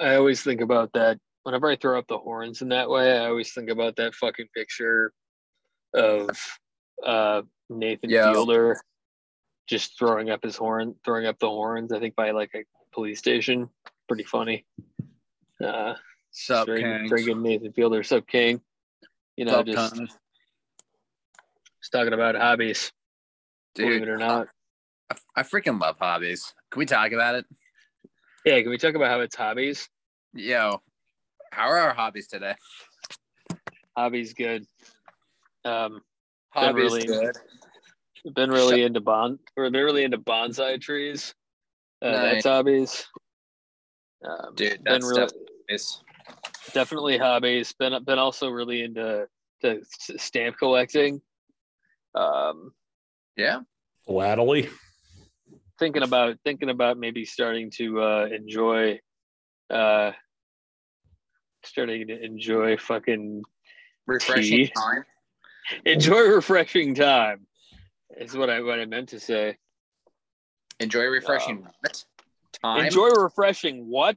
I always think about that whenever I throw up the horns in that way. I always think about that fucking picture of uh, Nathan Yeah. Fielder just throwing up his horn, throwing up the horns. I think by like a police station. Pretty funny. Uh, Sup, friggin- Kings? friggin' Nathan Fielder, sup King. You know, Sup, just, just talking about hobbies. believe it or not. I, I freaking love hobbies. Can we talk about it? Yeah, can we talk about how it's hobbies? Yo, how are our hobbies today? Hobbies good. Um, Hobbies really- good. been really into bond or been really into bonsai trees. Uh, Nice. That's hobbies. Um, Dude, been that's really, It's definitely hobbies. Been been also really into to stamp collecting. Um, yeah. Latterly. Thinking about thinking about maybe starting to uh, enjoy, uh, starting to enjoy fucking Refreshing Tea. time. enjoy refreshing time. Is what I what I meant to say. Enjoy refreshing what? Time. Enjoy refreshing what?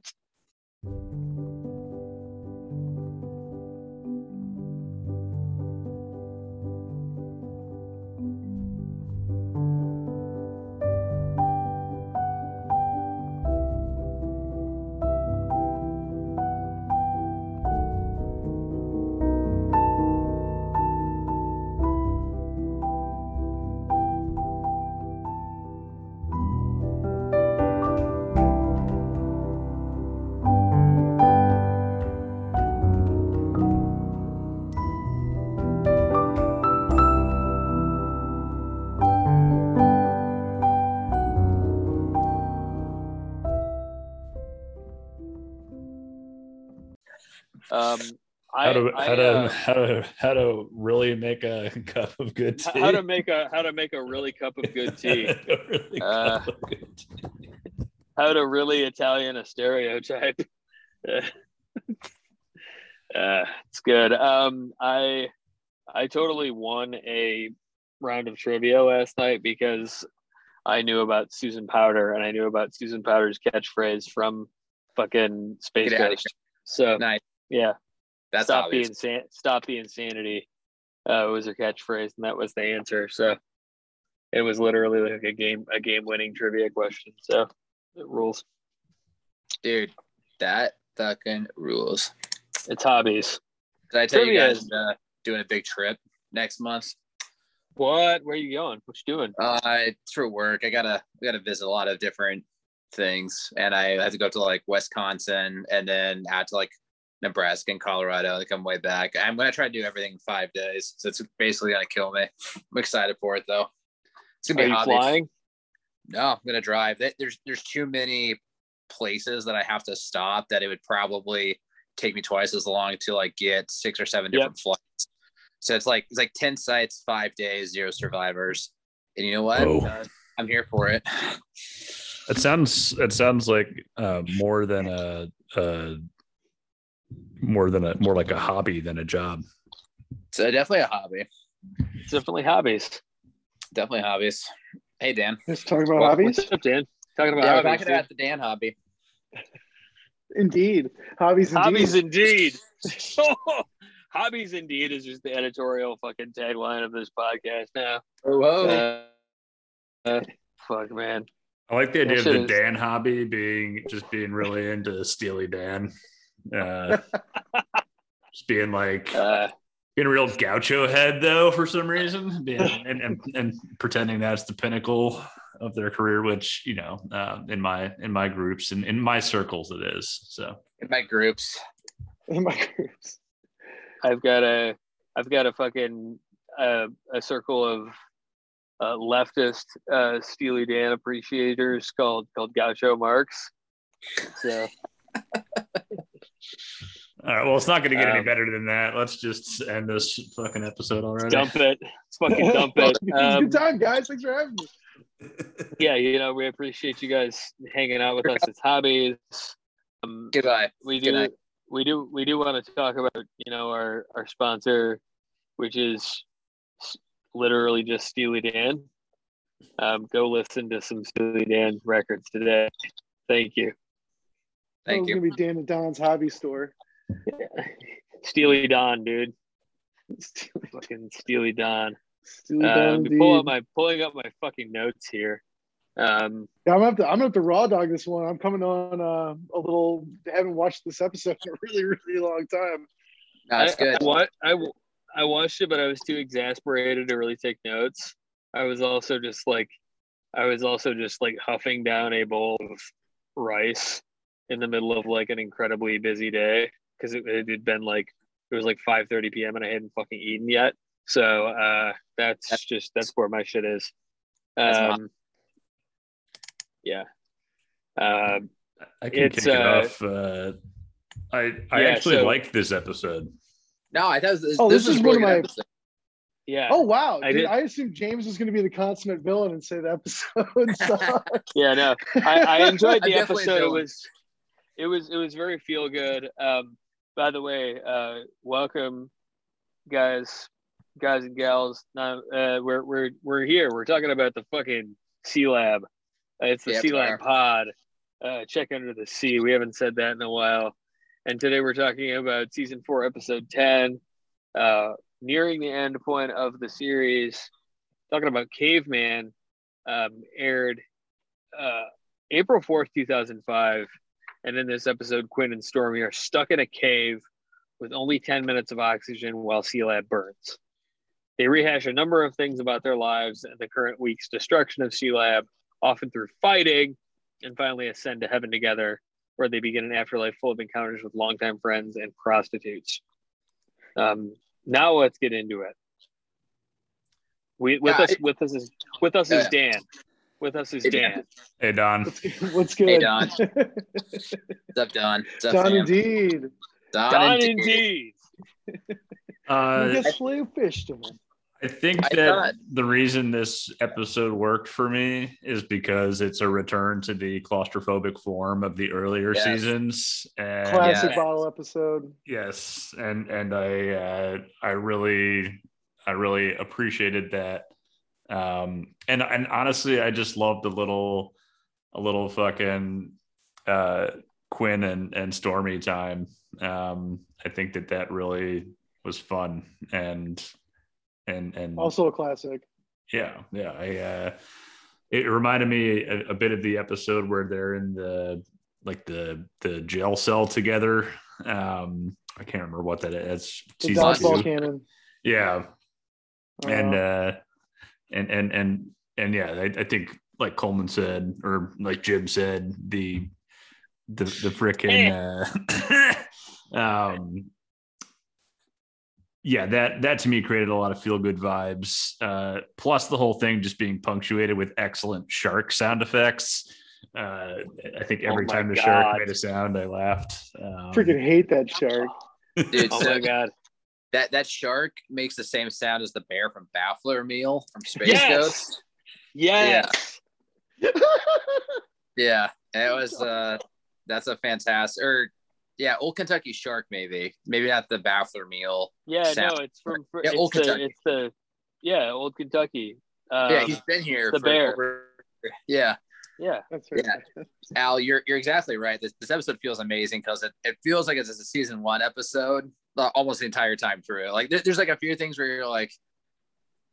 How to I, how to uh, how to how to really make a cup of good tea. how to make a how to make a really cup of good tea. Really Uh, of good tea. how to really Italian a stereotype. uh, it's good. Um, I I totally won a round of trivia last night because I knew about Susan Powter and I knew about Susan Powter's catchphrase from fucking Space Ghost. So Nice. yeah, That's stop the insan- stop the insanity uh, was her catchphrase, and that was the answer. So it was literally like a game a game winning trivia question. So it rules. Dude, that fucking rules. It's hobbies. Did I tell you guys is- uh, doing a big trip next month? What? Where are you going? What you doing? Uh, it's for work. I gotta I gotta visit a lot of different things, and I have to go to like Wisconsin, and then out to like Nebraska and Colorado. Like I'm way back. I'm gonna try to do everything in five days, so it's basically gonna kill me. I'm excited for it though. It's gonna Are be you flying? No, I'm gonna drive. There's there's too many places that I have to stop that it would probably take me twice as long to like get six or seven Yep. different flights. So it's like it's like ten sites, five days, zero survivors. And you know what? Oh. Uh, I'm here for it. It sounds it sounds like uh, more than a, a more than a more like a hobby than a job. So definitely a hobby. It's definitely hobbies. Definitely hobbies. Hey Dan. Let's talk about Well, hobbies. What's up, Dan? Talking about Yeah, hobbies. talking dude. about the Dan hobby. Indeed, hobbies. Indeed. Hobbies indeed. Hobbies indeed is just the editorial fucking tagline of this podcast now. Oh, whoa. Uh, uh, fuck man. I like the idea of the Dan hobby being just being really into Steely Dan. Uh, just being like Uh, being a real gaucho head though for some reason being, and, and and pretending that's the pinnacle of their career which you know uh, in my in my groups and in my circles it is so In my groups. in my groups. I've got a I've got a fucking uh, a circle of uh, leftist uh, Steely Dan appreciators called called Gaucho Marks. So all right well it's not going to get any Um, better than that let's just end this fucking episode already dump it. Let's fucking dump it. Um, good time, guys. Thanks for having me. yeah, you know we appreciate you guys hanging out with us. It's hobbies. Um, Goodbye. we do night. we do we do want to talk about you know our our sponsor which is literally just steely dan um, go listen to some steely dan records today thank you Thank it's you. gonna be Dan and Don's hobby store. Steely Don, dude. Fucking Steely Don. Steely Dan Um, indeed. pull up my pulling up my fucking notes here. Um, Yeah, I'm gonna have to I'm gonna have to raw dog this one. I'm coming on uh, a little I haven't watched this episode in a really, really long time. That's No, it's I, good. I, wa- I, w- I watched it, but I was too exasperated to really take notes. I was also just like, I was also just like huffing down a bowl of rice in the middle of like an incredibly busy day because it, it had been like it was like 5:30 p.m. and I hadn't fucking eaten yet. So uh, that's just that's where my shit is. Um, yeah. Um, I can It's, kick it uh, off. Uh, I I Yeah, actually so- liked this episode. No, I thought this, Oh, this, this is is really one of my- episode. yeah. Oh wow, I dude! I assumed James was gonna be the consummate villain and say the episode. sucked. yeah no i, I enjoyed the definitely episode it it. was it was it was very feel good um by the way uh welcome guys guys and gals. Now uh we're we're we're here. We're talking about the fucking Sealab Uh, it's the Yep, Sealab pod. Uh check under the sea we haven't said that in a while. And today we're talking about season four episode 10 uh nearing the end point of the series. Talking about caveman um aired uh, April 4th, 2005. And in this episode, Quinn and Stormy are stuck in a cave with only 10 minutes of oxygen while Sealab burns. They rehash a number of things about their lives and the current week's destruction of Sealab, often through fighting, and finally ascend to heaven together, where they begin an afterlife full of encounters with longtime friends and prostitutes. Um, now let's get into it. We with Yeah, us with us is with us is Dan. With us is Hey, Dan. Dan. Hey Don, What's good? Hey, Don. What's up, Don? What's up, Don fam? indeed. Don, Don indeed. indeed. uh, you get slave fish to him. I think I that thought- the reason this episode worked for me is because it's a return to the claustrophobic form of the earlier Yes. seasons. And Classic Yeah. bottle episode. yes, and and I uh, I really I really appreciated that. Um, and and honestly, I just loved a little a little fucking uh, Quinn and and Stormy time. Um, I think that that really was fun and and and Also a classic. yeah, yeah. I uh it reminded me a, a bit of the episode where they're in the like the the jail cell together. Um I can't remember what that is. The Season dodgeball cannon. Yeah. And Uh, uh and and and and yeah, I, I think like Coleman said, or like Jim said, the the the frickin' uh um yeah, that that to me created a lot of feel good vibes. Uh, plus the whole thing just being punctuated with excellent shark sound effects. Uh, I think Oh every my time the God. shark made a sound, I laughed. Um, freaking hate that shark. Dude, Oh so my god. That that shark makes the same sound as the bear from Baffler Meal from Space Yes. Ghost. Yes. Yeah, yeah. it was. uh That's a fantastic. Or yeah, Old Kentucky Shark maybe, maybe not the Baffler Meal. Yeah, Sound. no, it's from Yeah, it's Old the, Kentucky. it's the yeah, old Kentucky. Um, yeah, he's been here. the for bear. over- yeah, yeah. That's right. Al, you're you're exactly right. This this episode feels amazing because it, it feels like it's a season one episode almost the entire time through. Like there, there's like a few things where you're like,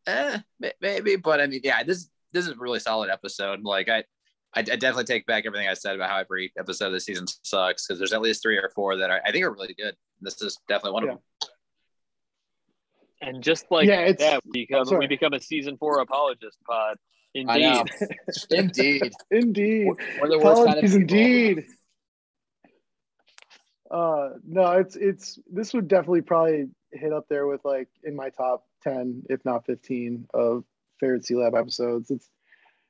eh, maybe, but I mean, yeah, this this is a really solid episode. Like I, I, I definitely take back everything I said about how every episode of the season sucks because there's at least three or four that are, I think are really good. This is definitely one Yeah. of them. And just like Yeah, it's- that, we become we become a season four apologist pod. Indeed. Indeed, Indeed. we're the worst kind of Apologies people. indeed. Uh no, it's it's this would definitely probably hit up there with like in my top 10, if not 15 of favorite Sealab episodes. It's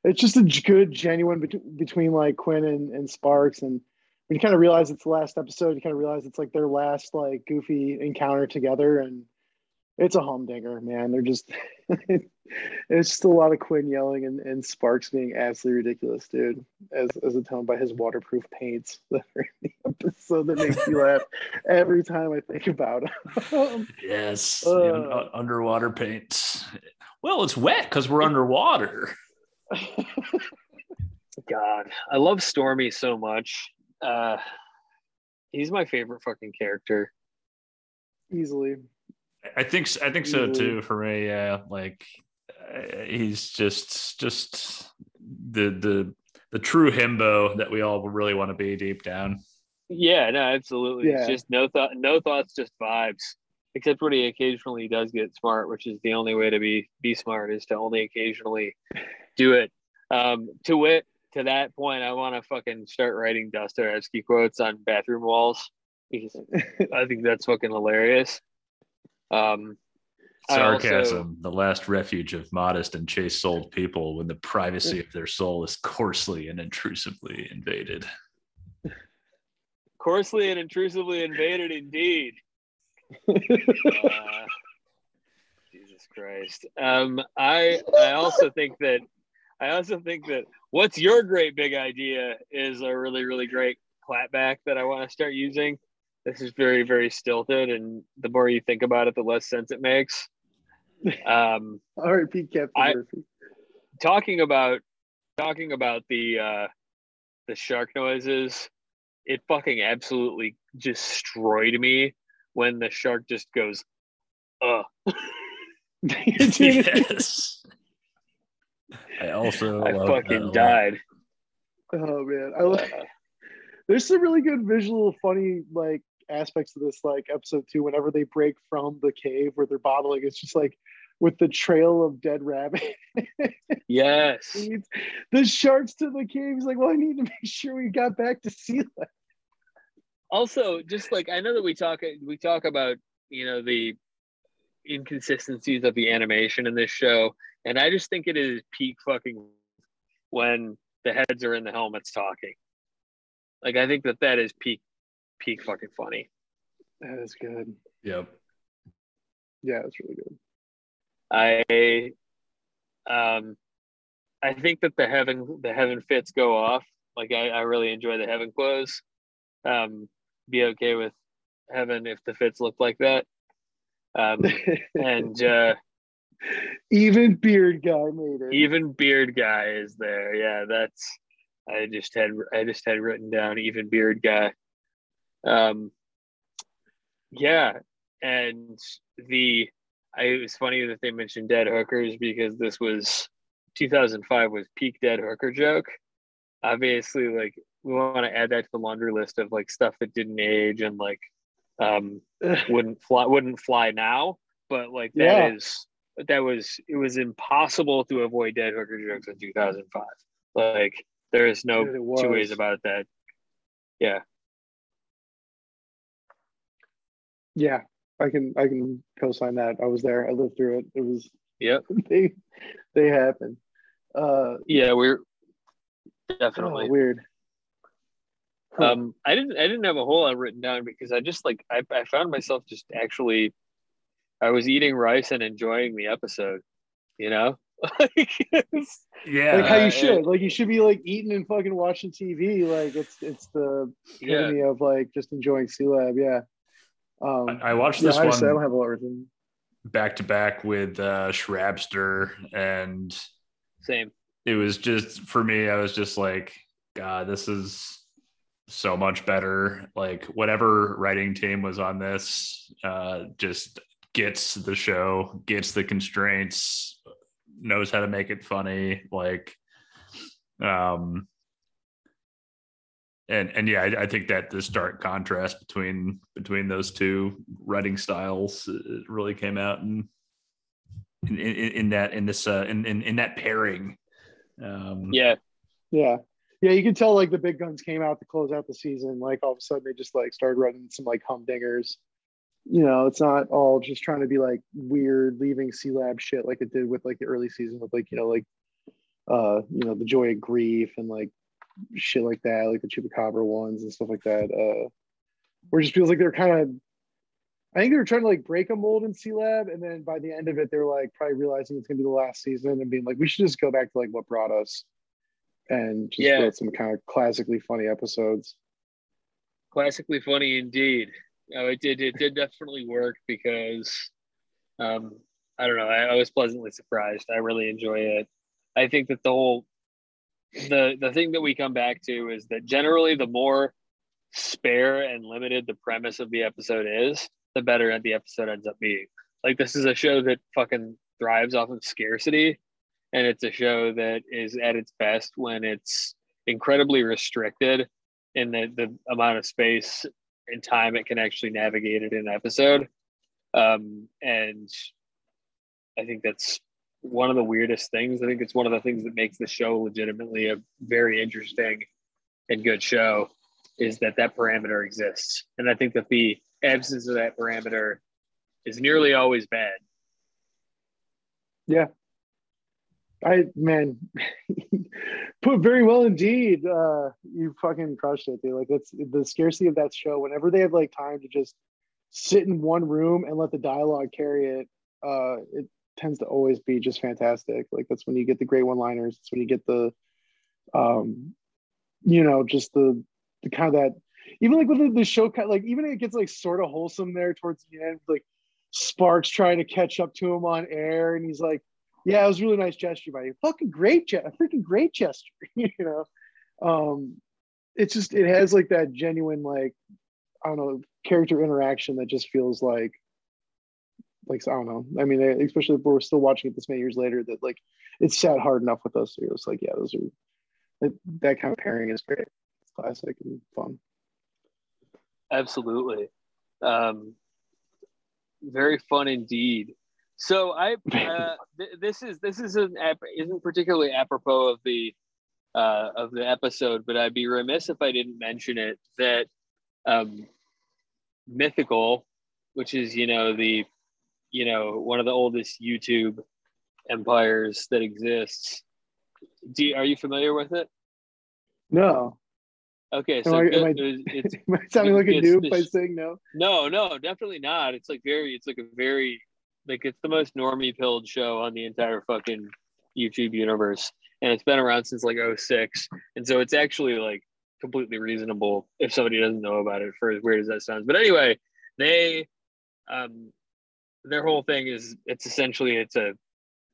it's just a good genuine bet- between like Quinn and, and Sparks and when you kind of realize it's the last episode, you kind of realize it's like their last like goofy encounter together and it's a humdinger, man. They're just it's just a lot of Quinn yelling and, and Sparks being absolutely ridiculous, dude. As as atoned by his waterproof paints that are in the episode that makes me laugh every time I think about him. Yes, Uh. underwater paints. Well, it's wet because we're underwater. God, I love Stormy so much. Uh, he's my favorite fucking character. Easily. I think I think so too for me. Yeah, like uh, he's just just the the the true himbo that we all really want to be deep down. Yeah, no, absolutely. It's just no thought, no thoughts, just vibes. Except when he occasionally does get smart, which is the only way to be be smart is to only occasionally do it. Um, to wit, to that point, I want to fucking start writing Dostoevsky quotes on bathroom walls because I think that's fucking hilarious. Um, I also- Sarcasm, the last refuge of modest and chaste souled people when the privacy of their soul is coarsely and intrusively invaded. Coarsely and intrusively invaded, indeed. Uh, Jesus Christ. Um, I I also think that I also think that what's your great big idea is a really really great clapback that I want to start using. This is very very stilted, and the more you think about it, the less sense it makes. Um, All right, Pete Captain I- Murphy. talking about talking about the uh, the shark noises, it fucking absolutely destroyed me when the shark just goes, "Uh." yes. I also I love that a fucking lot. died. Oh man, I like. There's some really good visual, funny like aspects of this like episode two. Whenever they break from the cave where they're bottling, it's just like with the trail of dead rabbit. Yes. the sharks to the cave. He's like, well, I need to make sure we got back to sea life. Also, just like I know that we talk we talk about, you know, the inconsistencies of the animation in this show, and I just think it is peak fucking when the heads are in the helmets talking. Like I think that that is peak peak fucking funny. That is good. Yep. Yeah, it's really good. I um I think that the heaven the heaven fits go off. Like I, I really enjoy the heaven clothes. Um be okay with heaven if the fits look like that. Um and uh Even beard guy made it. even beard guy is there. Yeah, that's I just had I just had written down even beard guy. Um yeah, and the I it was funny that they mentioned dead hookers because this was 2005 was peak dead hooker joke. Obviously, like we want to add that to the laundry list of like stuff that didn't age and like um wouldn't fly wouldn't fly now, but like that is Yeah. that was it was impossible to avoid dead hooker jokes in 2005. Like there is no two ways about that. Yeah. yeah, I can I can co-sign that. I was there. I lived through it. It was yeah. they they happened. Uh, Yeah, we're oh, definitely. weird. Huh. Um, I didn't I didn't have a whole lot written down because I just like I, I found myself just actually I was eating rice and enjoying the episode, you know? like Yeah. like how uh, you should. Like you should be like eating and fucking watching TV. Like it's it's the yeah. epitome of like just enjoying Sealab. Yeah. Um, I, I watched yeah, this I, just, I don't have a lot written. back to back with uh, Shrabster, and Same. it was just for me. I was just like, God, this is so much better. Like whatever writing team was on this, uh, just gets the show, gets the constraints, knows how to make it funny. Like, um, and and yeah, I, I think that the stark contrast between between those two writing styles uh, really came out in in, in, in that in this uh, in, in in that pairing. Um, Yeah. Yeah. Yeah, you can tell like the big guns came out to close out the season. Like all of a sudden they just like started running some like humdingers. You know, it's not all just trying to be like weird leaving Sealab shit like it did with like the early season with like, you know, like uh, you know, the joy of grief and like shit like that, like the chupacabra ones and stuff like that. Uh where it just feels like they're kind of I think they were trying to like break a mold in Sealab, and then by the end of it, they're like probably realizing it's gonna be the last season and being like, we should just go back to like what brought us and just Yeah. wrote some kind of classically funny episodes. Classically funny indeed. Oh, it did it did definitely work because um I don't know, I, I was pleasantly surprised. I really enjoy it. I think that the whole the the thing that we come back to is that generally the more spare and limited the premise of the episode is, the better the episode ends up being. Like this is a show that fucking thrives off of scarcity, and it's a show that is at its best when it's incredibly restricted in the, the amount of space and time it can actually navigate it in an episode. Um, and I think that's one of the weirdest things. I think it's one of the things that makes the show legitimately a very interesting and good show is that that parameter exists. And I think that the absence of that parameter is nearly always bad. Yeah. I man, put very well indeed. Uh, you fucking crushed it, dude. Like that's the scarcity of that show. Whenever they have like time to just sit in one room and let the dialogue carry it, uh, it tends to always be just fantastic. Like that's when you get the great one-liners. It's when you get the, um, you know, just the the kind of that. Even like with the, the show, kind like even it gets like sort of wholesome there towards the end, like Sparks trying to catch up to him on air, and he's like, "Yeah, it was really nice gesture by you. Fucking great, ge- freaking great gesture." you know, um, it's just it has like that genuine like I don't know character interaction that just feels like like I don't know. I mean, especially if we're still watching it this many years later, that like it's sat hard enough with us. So it's like, yeah, those are that, that kind of pairing is great. It's classic and fun. Absolutely. Um, very fun indeed. So I uh, th- this is this is an ap- isn't particularly apropos of the uh, of the episode, but I'd be remiss if I didn't mention it that um, Mythical, which is you know the you know one of the oldest YouTube empires that exists. Do you, are you familiar with it? No. Okay, so am I, good- am I, it's- am I sounding like a noob by saying no? No, no, definitely not. It's like very, it's like a very, like it's the most normie pilled show on the entire fucking YouTube universe. And it's been around since like 06. And so it's actually like completely reasonable if somebody doesn't know about it for as weird as that sounds. But anyway, they, um, their whole thing is it's essentially, it's a,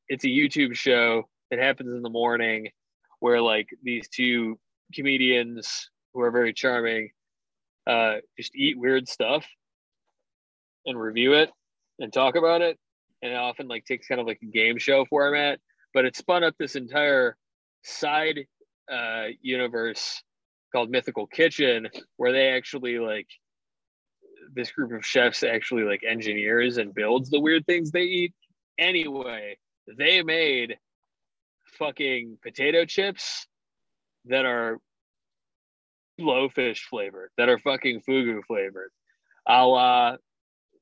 it's a YouTube show It happens in the morning where like these two comedians who are very charming uh, just eat weird stuff and review it and talk about it. And it often like takes kind of like a game show format, but it spun up this entire side uh, universe called Mythical Kitchen, where they actually like this group of chefs actually like engineers and builds the weird things they eat. Anyway, they made fucking potato chips that are blowfish flavored, that are fucking fugu flavored, a la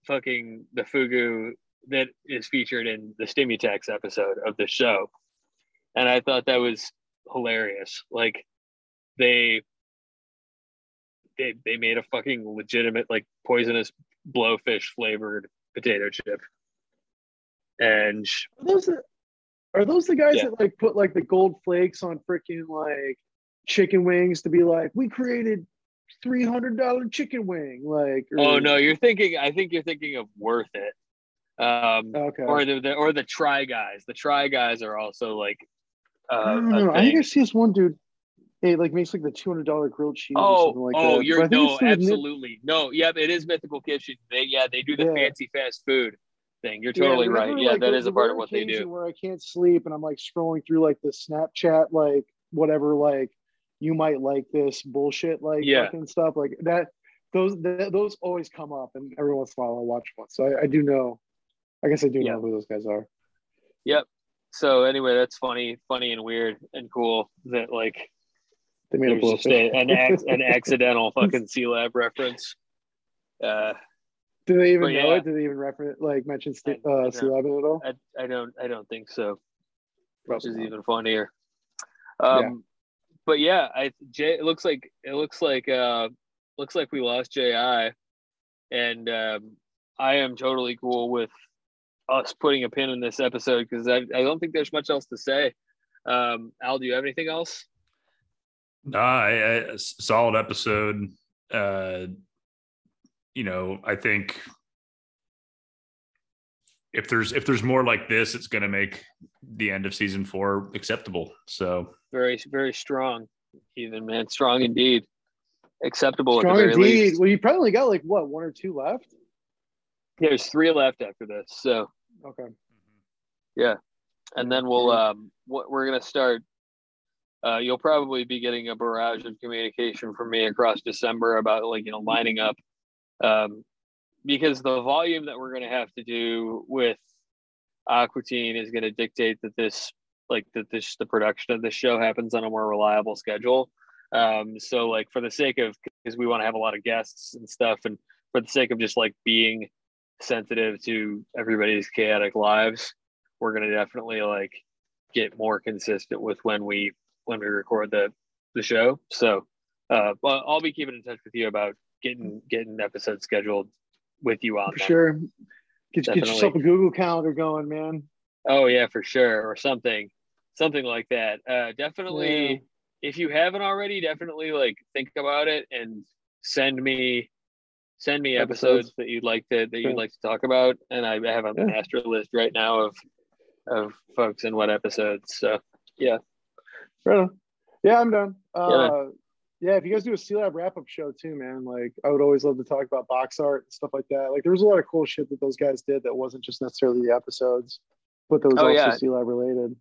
fucking the fugu that is featured in the Stimutext episode of the show. And I thought that was hilarious. Like they they they made a fucking legitimate like poisonous blowfish flavored potato chip. And Are those the, are those the guys Yeah. that like put like the gold flakes on freaking like chicken wings to be like we created three hundred dollar chicken wing like or- oh no, you're thinking I think you're thinking of worth it. Um okay or the, the or the try guys. The try guys are also like uh, I I think. I see this one dude like makes like the two hundred dollar grilled cheese or Oh, something like oh, that. you're But I think no, absolutely no. Yeah, it is Mythical Kitchen. They yeah, they do the Yeah. fancy fast food thing. You're totally whenever, right. Yeah, like, that the- is a part of what they do. Where I can't sleep and I'm like scrolling through like the Snapchat, like whatever, like you might like this bullshit, like Yeah. fucking stuff like that. Those th- those always come up, and every once in a while I'll watch one. So I, I do know. I guess I do Yeah. know who those guys are. Yep. So anyway, that's funny, funny and weird and cool that like They made a there's just a, an ac- an accidental fucking Sealab reference. Uh, Do they even know yeah. it? Do they even reference like mention uh, Sea Lebanon at all? I I don't I don't think so. Which is not. even funnier. Um, but yeah, I Jay. It looks like it looks like uh looks like we lost Ji, and um, I am totally cool with us putting a pin in this episode because I, I don't think there's much else to say. Um, Al, do you have anything else? Nah, I, I, a s- solid episode. Uh, you know, I think if there's if there's more like this, it's going to make the end of season four acceptable. So Very very strong, Ethan man, strong indeed. acceptable Strong at the very indeed. least. Well, you probably got like what one or two left. There's three left after this, so Okay. Yeah, and then we'll um what we're gonna start. Uh, you'll probably be getting a barrage of communication from me across December about like you know lining up, um, because the volume that we're gonna have to do with Aqua Teen is gonna dictate that this like that this the production of this show happens on a more reliable schedule. Um, so like for the sake of because we want to have a lot of guests and stuff, and for the sake of just like being sensitive to everybody's chaotic lives, we're gonna definitely like get more consistent with when we when we record the the show. So uh I'll be keeping in touch with you about getting getting episodes scheduled with you on For sure. Get, get yourself a Google calendar going, man. Oh yeah, for sure. Or something. Something like that. Uh definitely Yeah. if you haven't already, definitely like think about it and send me send me episodes, Episodes. that you'd like to that you'd like to talk about. And I have a Yeah. master list right now of of folks and what episodes. So Right. Yeah, I'm done. Yeah. Uh, yeah, if you guys do a Sealab wrap up show too, man, like I would always love to talk about box art and stuff like that. Like there was a lot of cool shit that those guys did that wasn't just necessarily the episodes, but that was Oh, also yeah. Sealab related.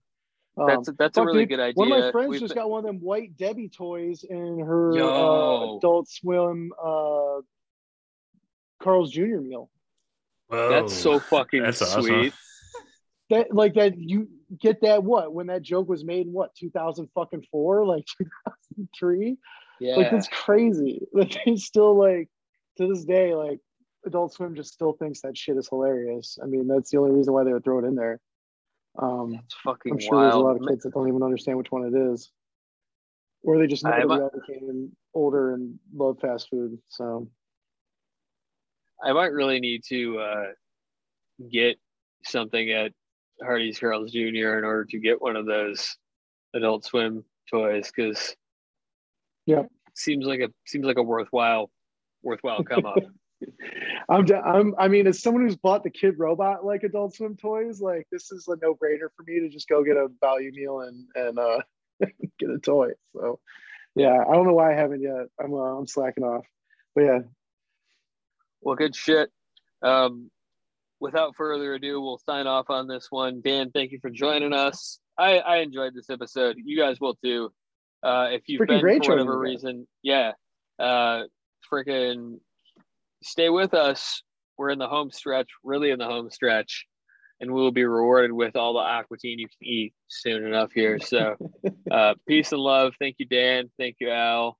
Um, that's that's a really dude, good idea. One of my friends We've just been- got one of them white Debbie toys in her uh, Adult Swim uh, Carl's Jr. meal. Whoa. that's so fucking That's awesome. sweet. That like that you get that what? When that joke was made in what 2000 fucking four? Like 2003 Yeah. like that's crazy. Like they still like to this day like adult swim just still thinks that shit is hilarious. I mean that's the only reason why they would throw it in there. Um That's fucking i'm sure there's a lot of kids that don't even understand which one it is. Or they just that we all became older and love fast food so. I might really need to uh, get something at Hardee's Carl's Jr. in order to get one of those Adult Swim toys because yeah, seems like a seems like a worthwhile worthwhile come up. I'm, I'm, I mean, as someone who's bought the Kidrobot like Adult Swim toys, like this is a no brainer for me to just go get a value meal and and uh, get a toy. So, yeah, I don't know why I haven't yet. I'm uh, I'm slacking off, but yeah, well, good shit. Um, without further ado, we'll sign off on this one. Dan, thank you for joining us. I, I enjoyed this episode. You guys will too. Uh, if you've Freaking been great for whatever joining you reason, yeah, uh, freaking stay with us. We're in the home stretch, really in the home stretch, and we will be rewarded with all the Aqua Teen you can eat soon enough here. So, uh, peace and love. Thank you, Dan. Thank you, Al.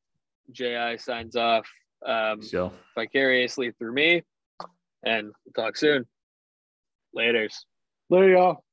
Ji signs off. Um, So. vicariously through me. And we'll talk soon. Laters. you go.